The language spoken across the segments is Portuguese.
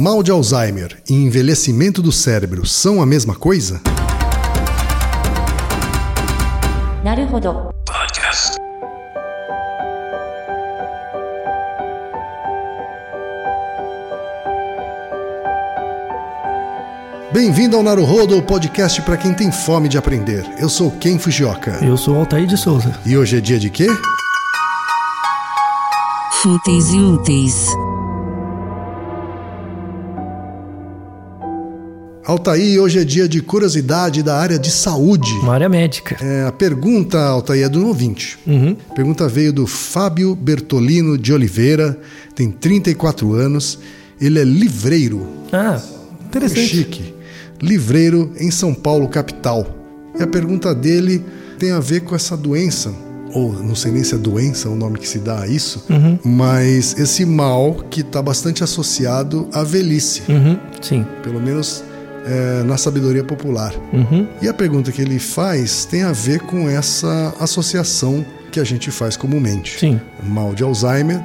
Mal de Alzheimer e envelhecimento do cérebro são a mesma coisa? Naruhodo. Podcast. Bem-vindo ao Naruhodo, o podcast para quem tem fome de aprender. Eu sou Ken Fujioka. Eu sou Altair de Souza. E hoje é dia de quê? Fúteis e úteis. Altair, hoje é dia de curiosidade da área de saúde. Uma área médica. É, a pergunta, Altair, é do ouvinte. Uhum. A pergunta veio do Fábio Bertolino de Oliveira, tem 34 anos, ele é livreiro. Ah, interessante. Chique. Livreiro em São Paulo, capital. E a pergunta dele tem a ver com essa doença, ou não sei nem se é doença o nome que se dá a isso, mas esse mal que está bastante associado à velhice, Uhum, sim. pelo menos é, na sabedoria popular. Uhum. E a pergunta que ele faz tem a ver com essa associação que a gente faz comumente: Sim. mal de Alzheimer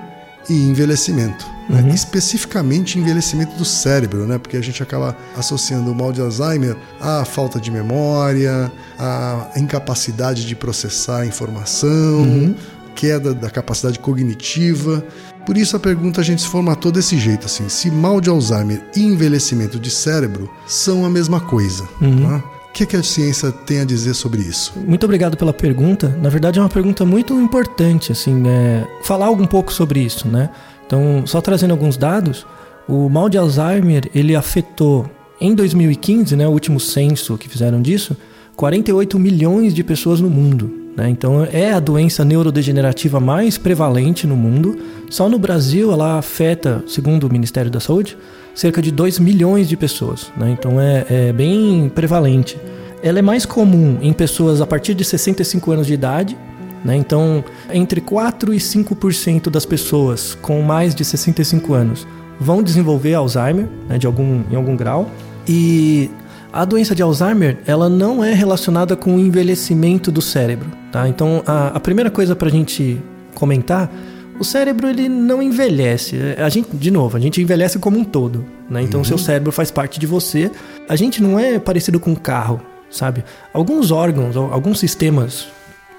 e envelhecimento. né? Especificamente envelhecimento do cérebro, né? Porque a gente acaba associando o mal de Alzheimer à falta de memória, à incapacidade de processar a informação, queda da capacidade cognitiva. Por isso a pergunta a gente se formatou desse jeito, assim: se mal de Alzheimer e envelhecimento de cérebro são a mesma coisa. tá? O que, que a ciência tem a dizer sobre isso? Muito obrigado pela pergunta. Na verdade, é uma pergunta muito importante, assim, né? Falar um pouco sobre isso, né? Então, só trazendo alguns dados, o mal de Alzheimer, ele afetou, em 2015, né, o último censo que fizeram disso, 48 milhões de pessoas no mundo. Né? Então, é a doença neurodegenerativa mais prevalente no mundo. Só no Brasil, ela afeta, segundo o Ministério da Saúde, cerca de 2 milhões de pessoas. Né? Então, é, é bem prevalente. Ela é mais comum em pessoas a partir de 65 anos de idade, né? Então, entre 4 e 5% das pessoas com mais de 65 anos vão desenvolver Alzheimer, né, de algum, em algum grau. E a doença de Alzheimer, ela não é relacionada com o envelhecimento do cérebro, tá? Então, a, a primeira coisa para a gente comentar, o cérebro ele não envelhece. A gente, de novo, a gente envelhece como um todo, né? Então, o seu cérebro faz parte de você. A gente não é parecido com um carro, sabe? Alguns órgãos, alguns sistemas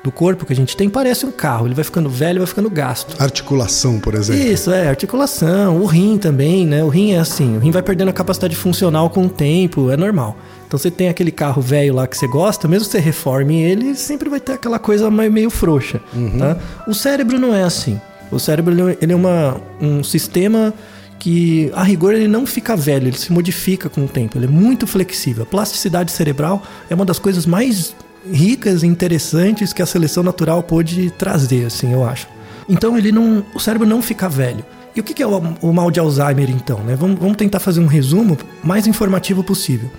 do corpo que a gente tem parece um carro. Ele vai ficando velho, vai ficando gasto. Articulação, por exemplo. Isso, é, articulação, o rim também, né? O rim é assim, o rim vai perdendo a capacidade funcional com o tempo, é normal. Então você tem aquele carro velho lá que você gosta, mesmo que você reforme ele, sempre vai ter aquela coisa mais- meio frouxa, tá? O cérebro não é assim. O cérebro é- ele é uma, um sistema que, a rigor, ele não fica velho, ele se modifica com o tempo, ele é muito flexível. A plasticidade cerebral é uma das coisas mais ricas e interessantes que a seleção natural pôde trazer, assim, eu acho. Então ele não, o cérebro não fica velho. E o que é o, mal de Alzheimer então? Né? Vamos, vamos tentar fazer um resumo mais informativo possível.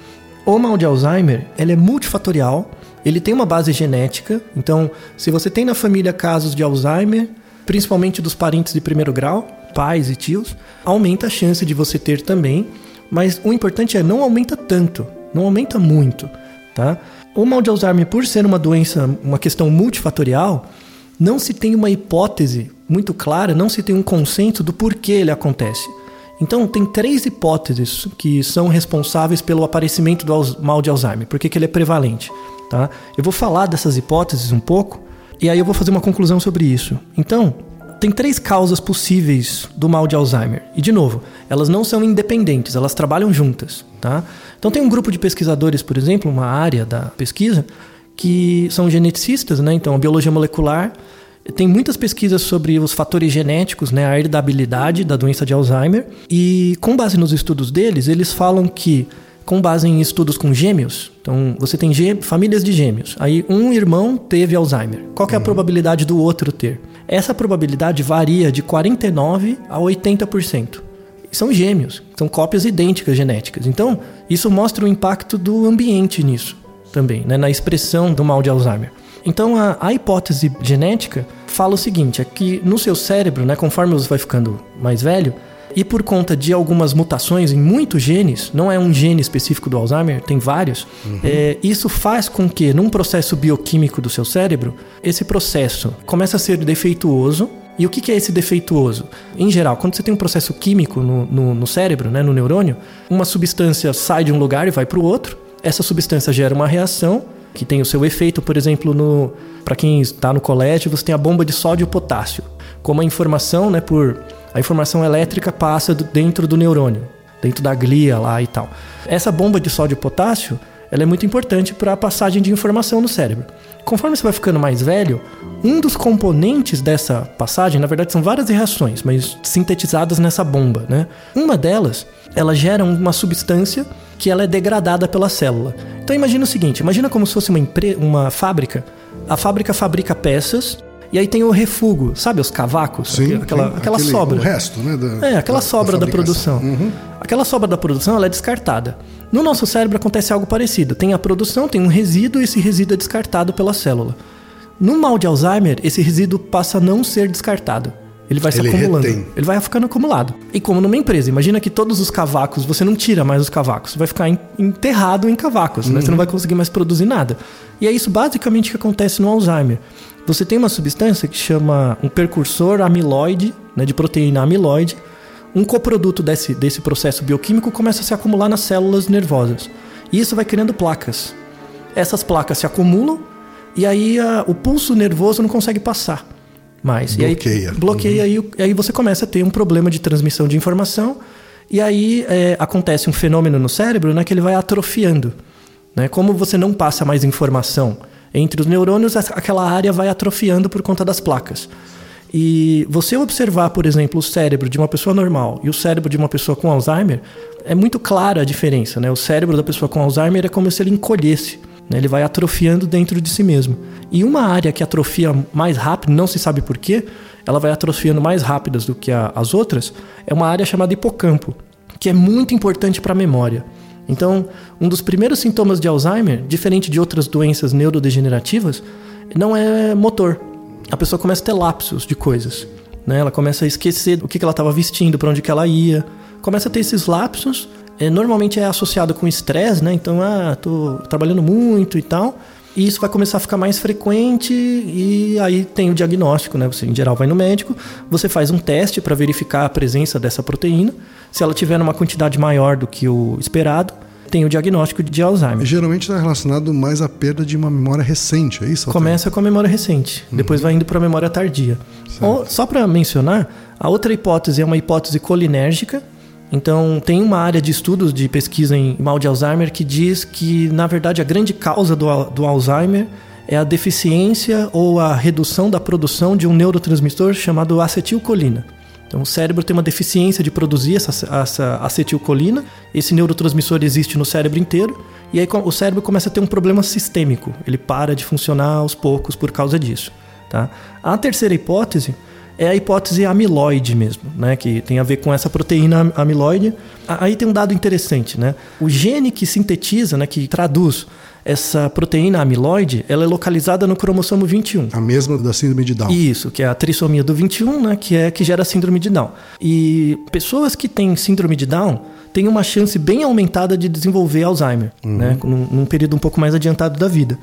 O mal de Alzheimer ele é multifatorial, ele tem uma base genética. Então, se você tem na família casos de Alzheimer, principalmente dos parentes de primeiro grau, pais e tios, aumenta a chance de você ter também. Mas o importante é não aumenta tanto, não aumenta muito, tá? O mal de Alzheimer, por ser uma doença, uma questão multifatorial, não se tem uma hipótese muito clara, não se tem um consenso do porquê ele acontece. Então, tem três hipóteses que são responsáveis pelo aparecimento do mal de Alzheimer, por que que ele é prevalente. Tá? Eu vou falar dessas hipóteses um pouco e aí eu vou fazer uma conclusão sobre isso. Então, tem três causas possíveis do mal de Alzheimer. E, de novo, elas não são independentes, elas trabalham juntas. Tá? Então, tem um grupo de pesquisadores, por exemplo, uma área da pesquisa, que são geneticistas, né? então a biologia molecular. Tem muitas pesquisas sobre os fatores genéticos, né, a herdabilidade da doença de Alzheimer, e com base nos estudos deles, eles falam que, com base em estudos com gêmeos, então você tem famílias de gêmeos, aí um irmão teve Alzheimer. Qual que é a probabilidade do outro ter? Essa probabilidade varia de 49 a 80% são gêmeos, são cópias idênticas genéticas. Então, isso mostra o impacto do ambiente nisso também, né, na expressão do mal de Alzheimer. Então, a, a hipótese genética fala o seguinte: é que no seu cérebro, né, conforme você vai ficando mais velho, e por conta de algumas mutações em muitos genes, não é um gene específico do Alzheimer, tem vários, é, isso faz com que, num processo bioquímico do seu cérebro, esse processo comece a ser defeituoso E o que, que é esse defeituoso? Em geral, quando você tem um processo químico no, no, no cérebro, né, no neurônio, uma substância sai de um lugar e vai para o outro. Essa substância gera uma reação que tem o seu efeito, por exemplo, no para quem está no colégio, você tem a bomba de sódio e potássio. Como a informação, né, por a informação elétrica passa dentro do neurônio, dentro da glia lá e tal. Essa bomba de sódio e potássio, ela é muito importante para a passagem de informação no cérebro. Conforme você vai ficando mais velho, um dos componentes dessa passagem, na verdade são várias reações, mas sintetizadas nessa bomba, né? Uma delas, ela gera uma substância que ela é degradada pela célula. Então imagina o seguinte, imagina como se fosse uma, uma fábrica. A fábrica fabrica peças e aí tem o refugo, sabe os cavacos? Sim, aquela, sim, aquela aquele- sobra. o resto, né, da- é, aquela da- sobra da da, produção. Uhum. Aquela sobra da produção ela é descartada. No nosso cérebro acontece algo parecido. Tem a produção, tem um resíduo e esse resíduo é descartado pela célula. No mal de Alzheimer, esse resíduo passa a não ser descartado. Ele vai se Ele acumulando. retém. Ele vai ficando acumulado. E como numa empresa, imagina que todos os cavacos, você não tira mais os cavacos, você vai ficar en- enterrado em cavacos, né? Você não vai conseguir mais produzir nada. E é isso basicamente que acontece no Alzheimer. Você tem uma substância que chama um precursor amiloide, né, de proteína amiloide. Um coproduto desse, desse processo bioquímico começa a se acumular nas células nervosas. E isso vai criando placas. Essas placas se acumulam e aí a- o pulso nervoso não consegue passar mais. Bloqueia. E aí, bloqueia e, o- e aí você começa a ter um problema de transmissão de informação e aí é, acontece um fenômeno no cérebro né, que ele vai atrofiando. Né? Como você não passa mais informação entre os neurônios, aquela área vai atrofiando por conta das placas. E você observar, por exemplo, o cérebro de uma pessoa normal e o cérebro de uma pessoa com Alzheimer, é muito clara a diferença. Né? O cérebro da pessoa com Alzheimer é como se ele encolhesse. né? Ele vai atrofiando dentro de si mesmo. E uma área que atrofia mais rápido, não se sabe porquê, ela vai atrofiando mais rápidas do que a- as outras, é uma área chamada hipocampo, que é muito importante para a memória. Então, um dos primeiros sintomas de Alzheimer, diferente de outras doenças neurodegenerativas, não é motor. A pessoa começa a ter lapsos de coisas. Né? Ela começa a esquecer o que ela estava vestindo, para onde ela ia. Começa a ter esses lapsos. É, normalmente é associado com estresse, né? Então, ah, tô trabalhando muito e tal. E isso vai começar a ficar mais frequente e aí tem o diagnóstico, né? Você em geral vai no médico, você faz um teste para verificar a presença dessa proteína. Se ela tiver numa quantidade maior do que o esperado, tem o diagnóstico de Alzheimer. Geralmente está relacionado mais à perda de uma memória recente, é isso? Começa com a memória recente, depois vai indo para a memória tardia. Ou, só para mencionar, a outra hipótese é uma hipótese colinérgica. Então, tem uma área de estudos de pesquisa em mal de Alzheimer que diz que, na verdade, a grande causa do, do Alzheimer é a deficiência ou a redução da produção de um neurotransmissor chamado acetilcolina. Então, o cérebro tem uma deficiência de produzir essa, essa acetilcolina. Esse neurotransmissor existe no cérebro inteiro. E aí o cérebro começa a ter um problema sistêmico. Ele para de funcionar aos poucos por causa disso. Tá? A terceira hipótese é a hipótese amiloide mesmo, né? que tem a ver com essa proteína am- amiloide. Aí tem um dado interessante. Né? O gene que sintetiza, né, que traduz essa proteína amiloide, ela é localizada no cromossomo 21. A mesma da síndrome de Down. Isso, que é a trissomia do 21, né, que é que gera a síndrome de Down. E pessoas que têm síndrome de Down têm uma chance bem aumentada de desenvolver Alzheimer, né, num, num período um pouco mais adiantado da vida.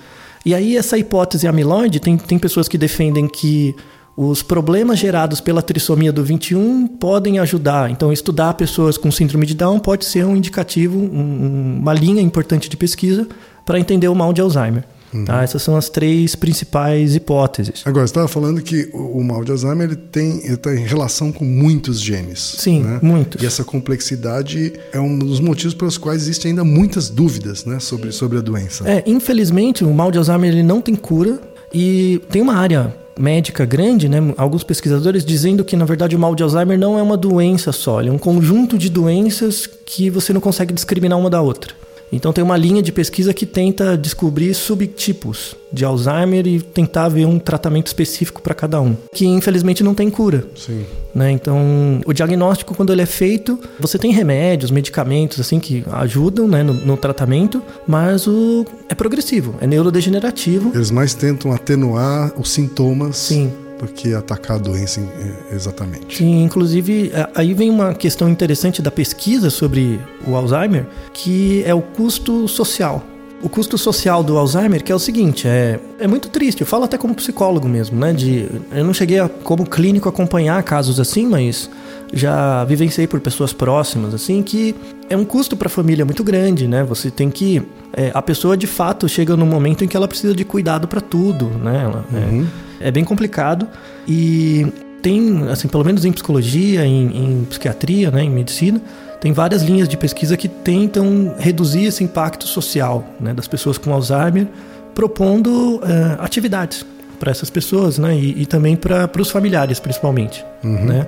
E aí essa hipótese amiloide tem, tem pessoas que defendem que os problemas gerados pela trissomia do 21 podem ajudar. Então, estudar pessoas com síndrome de Down pode ser um indicativo, um- uma linha importante de pesquisa para entender o mal de Alzheimer. Tá? Essas são as três principais hipóteses. Agora, você estava falando que o, o mal de Alzheimer ele tem, ele tá em relação com muitos genes. Sim, né? muitos. E essa complexidade é um dos motivos pelos quais existem ainda muitas dúvidas né, sobre, sobre a doença. É, infelizmente, o mal de Alzheimer ele não tem cura e tem uma área médica grande, né? Alguns pesquisadores dizendo que na verdade o mal de Alzheimer não é uma doença só, é um conjunto de doenças que você não consegue discriminar uma da outra. Então tem uma linha de pesquisa que tenta descobrir subtipos de Alzheimer e tentar ver um tratamento específico para cada um, que infelizmente não tem cura. Sim. né? Então, o diagnóstico, quando ele é feito, você tem remédios, medicamentos, assim, que ajudam né, no, no tratamento, mas o, é progressivo, é neurodegenerativo. Eles mais tentam atenuar os sintomas Sim. Do que atacar a doença eh, exatamente. Sim, inclusive, a- aí vem uma questão interessante da pesquisa sobre o Alzheimer, que é o custo social. O custo social do Alzheimer, que é o seguinte, é, é muito triste. Eu falo até como psicólogo mesmo, né? De, eu não cheguei a, como clínico a acompanhar casos assim, mas já vivenciei por pessoas próximas, assim, que é um custo para a família muito grande, né? Você tem que. É, a pessoa de fato chega num momento em que ela precisa de cuidado para tudo, né? Ela, Uhum. é, é bem complicado e tem, assim, pelo menos em psicologia, em, em psiquiatria, né, em medicina, tem várias linhas de pesquisa que tentam reduzir esse impacto social né, das pessoas com Alzheimer, propondo eh, atividades para essas pessoas, né, e, e também para os familiares, principalmente, né.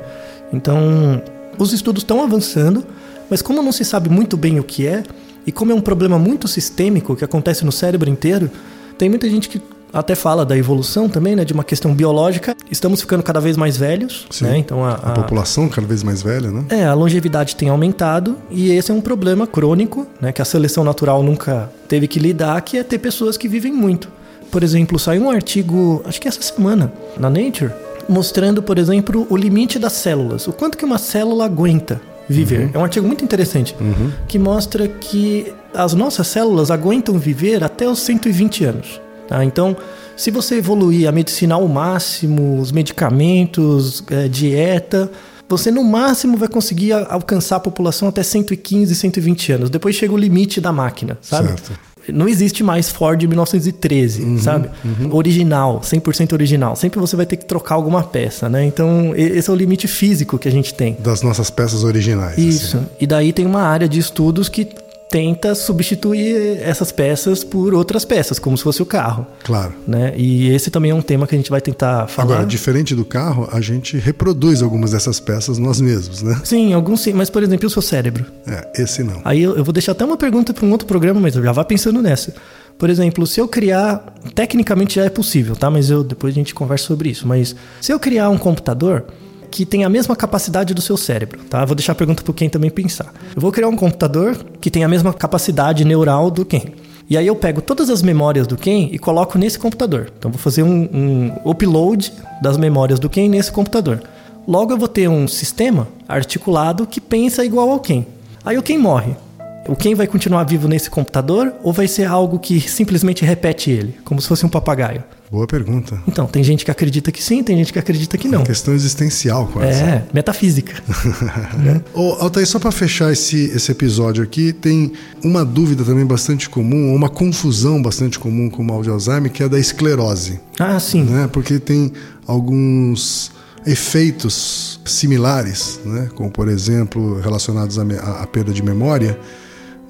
Então, os estudos estão avançando, mas como não se sabe muito bem o que é e como é um problema muito sistêmico que acontece no cérebro inteiro, tem muita gente que até fala da evolução também, né, de uma questão biológica. Estamos ficando cada vez mais velhos, Sim. né? Então a, A a- população cada vez mais velha, né? é, a longevidade tem aumentado e esse é um problema crônico, né, que a seleção natural nunca teve que lidar, que é ter pessoas que vivem muito. Por exemplo, saiu um artigo, acho que essa semana, na Nature, mostrando, por exemplo, o limite das células, o quanto que uma célula aguenta viver. É um artigo muito interessante, que mostra que as nossas células aguentam viver até os 120 anos. Tá? Então, se você evoluir a medicina ao máximo, os medicamentos, eh, dieta, você no máximo vai conseguir alcançar a população até 115, 120 anos. Depois chega o limite da máquina, sabe? Certo. Não existe mais Ford de 1913, sabe? Original, 100% original. Sempre você vai ter que trocar alguma peça, né? Então, esse é o limite físico que a gente tem. Das nossas peças originais. assim. Isso. E daí tem uma área de estudos que tenta substituir essas peças por outras peças, como se fosse o carro, Claro. né? E esse também é um tema que a gente vai tentar falar. Agora, diferente do carro, a gente reproduz algumas dessas peças nós mesmos, né? Sim, alguns sim, mas por exemplo, o seu cérebro. É, esse não. Aí eu, eu vou deixar até uma pergunta para um outro programa, mas eu já vá pensando nessa. Por exemplo, se eu criar, tecnicamente já é possível, tá? Mas eu depois a gente conversa sobre isso. Mas se eu criar um computador que tem a mesma capacidade do seu cérebro, tá? Vou deixar a pergunta para quem também pensar. Eu vou criar um computador que tem a mesma capacidade neural do Ken. E aí eu pego todas as memórias do Ken e coloco nesse computador. Então vou fazer um, um upload das memórias do Ken nesse computador. Logo eu vou ter um sistema articulado que pensa igual ao Ken. Aí o Ken morre. O Ken vai continuar vivo nesse computador ou vai ser algo que simplesmente repete ele, como se fosse um papagaio? Boa pergunta. Então, tem gente que acredita que sim, tem gente que acredita que não. Questão existencial, quase. É, metafísica. Ô, Altair, só para fechar esse, esse episódio aqui, tem uma dúvida também bastante comum, ou uma confusão bastante comum com o mal de Alzheimer, que é da esclerose, Ah, sim. né? Porque tem alguns efeitos similares, né? Como, por exemplo, relacionados à perda de memória,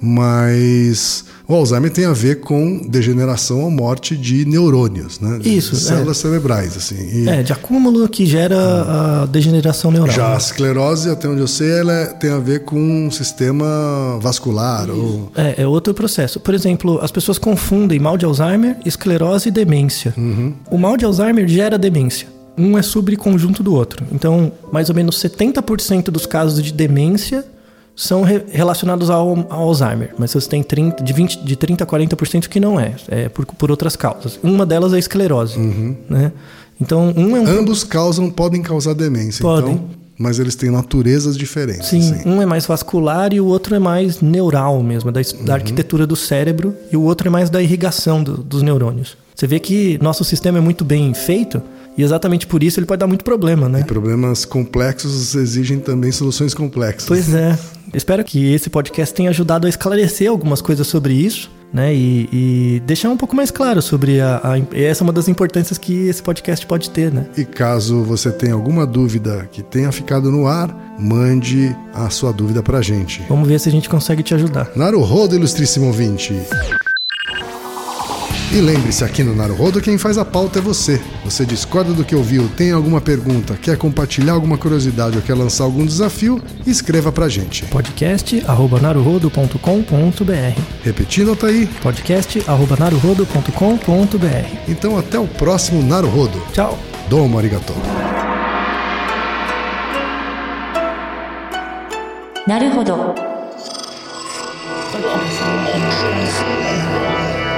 mas o Alzheimer tem a ver com degeneração ou morte de neurônios, né? De Isso, Células cerebrais, assim. E- É, de acúmulo que gera a degeneração neural. Já a esclerose, até onde eu sei, ela é- tem a ver com um sistema vascular. Ou... É, é outro processo. Por exemplo, as pessoas confundem mal de Alzheimer, esclerose e demência. O mal de Alzheimer gera demência. Um é subconjunto do outro. Então, mais ou menos 70% dos casos de demência são re- relacionados ao, ao Alzheimer. Mas você tem 30, de, 20, de 30% a 40% que não é. É por, por outras causas. Uma delas é a esclerose. Né? Então, um é um Ambos causam, podem causar demência. Podem. Então, mas eles têm naturezas diferentes. Sim, assim. um é mais vascular e o outro é mais neural mesmo, da, es- da arquitetura do cérebro, e o outro é mais da irrigação do- dos neurônios. Você vê que nosso sistema é muito bem feito e exatamente por isso ele pode dar muito problema, né? Problemas complexos exigem também soluções complexas. Pois é. Espero que esse podcast tenha ajudado a esclarecer algumas coisas sobre isso, né? E, e deixar um pouco mais claro sobre a, a- Essa é uma das importâncias que esse podcast pode ter, né? E caso você tenha alguma dúvida que tenha ficado no ar, mande a sua dúvida pra gente. Vamos ver se a gente consegue te ajudar. Naruhodo, ilustríssimo ouvinte. E lembre-se, aqui no Naruhodo, quem faz a pauta é você. Você discorda do que ouviu, tem alguma pergunta, quer compartilhar alguma curiosidade ou quer lançar algum desafio? Escreva pra gente. Podcast arroba naruhodo.com.br Repetindo, Altair. podcast arroba naruhodo.com.br Então até o próximo Naruhodo. Tchau! Domo arigato. なるほど。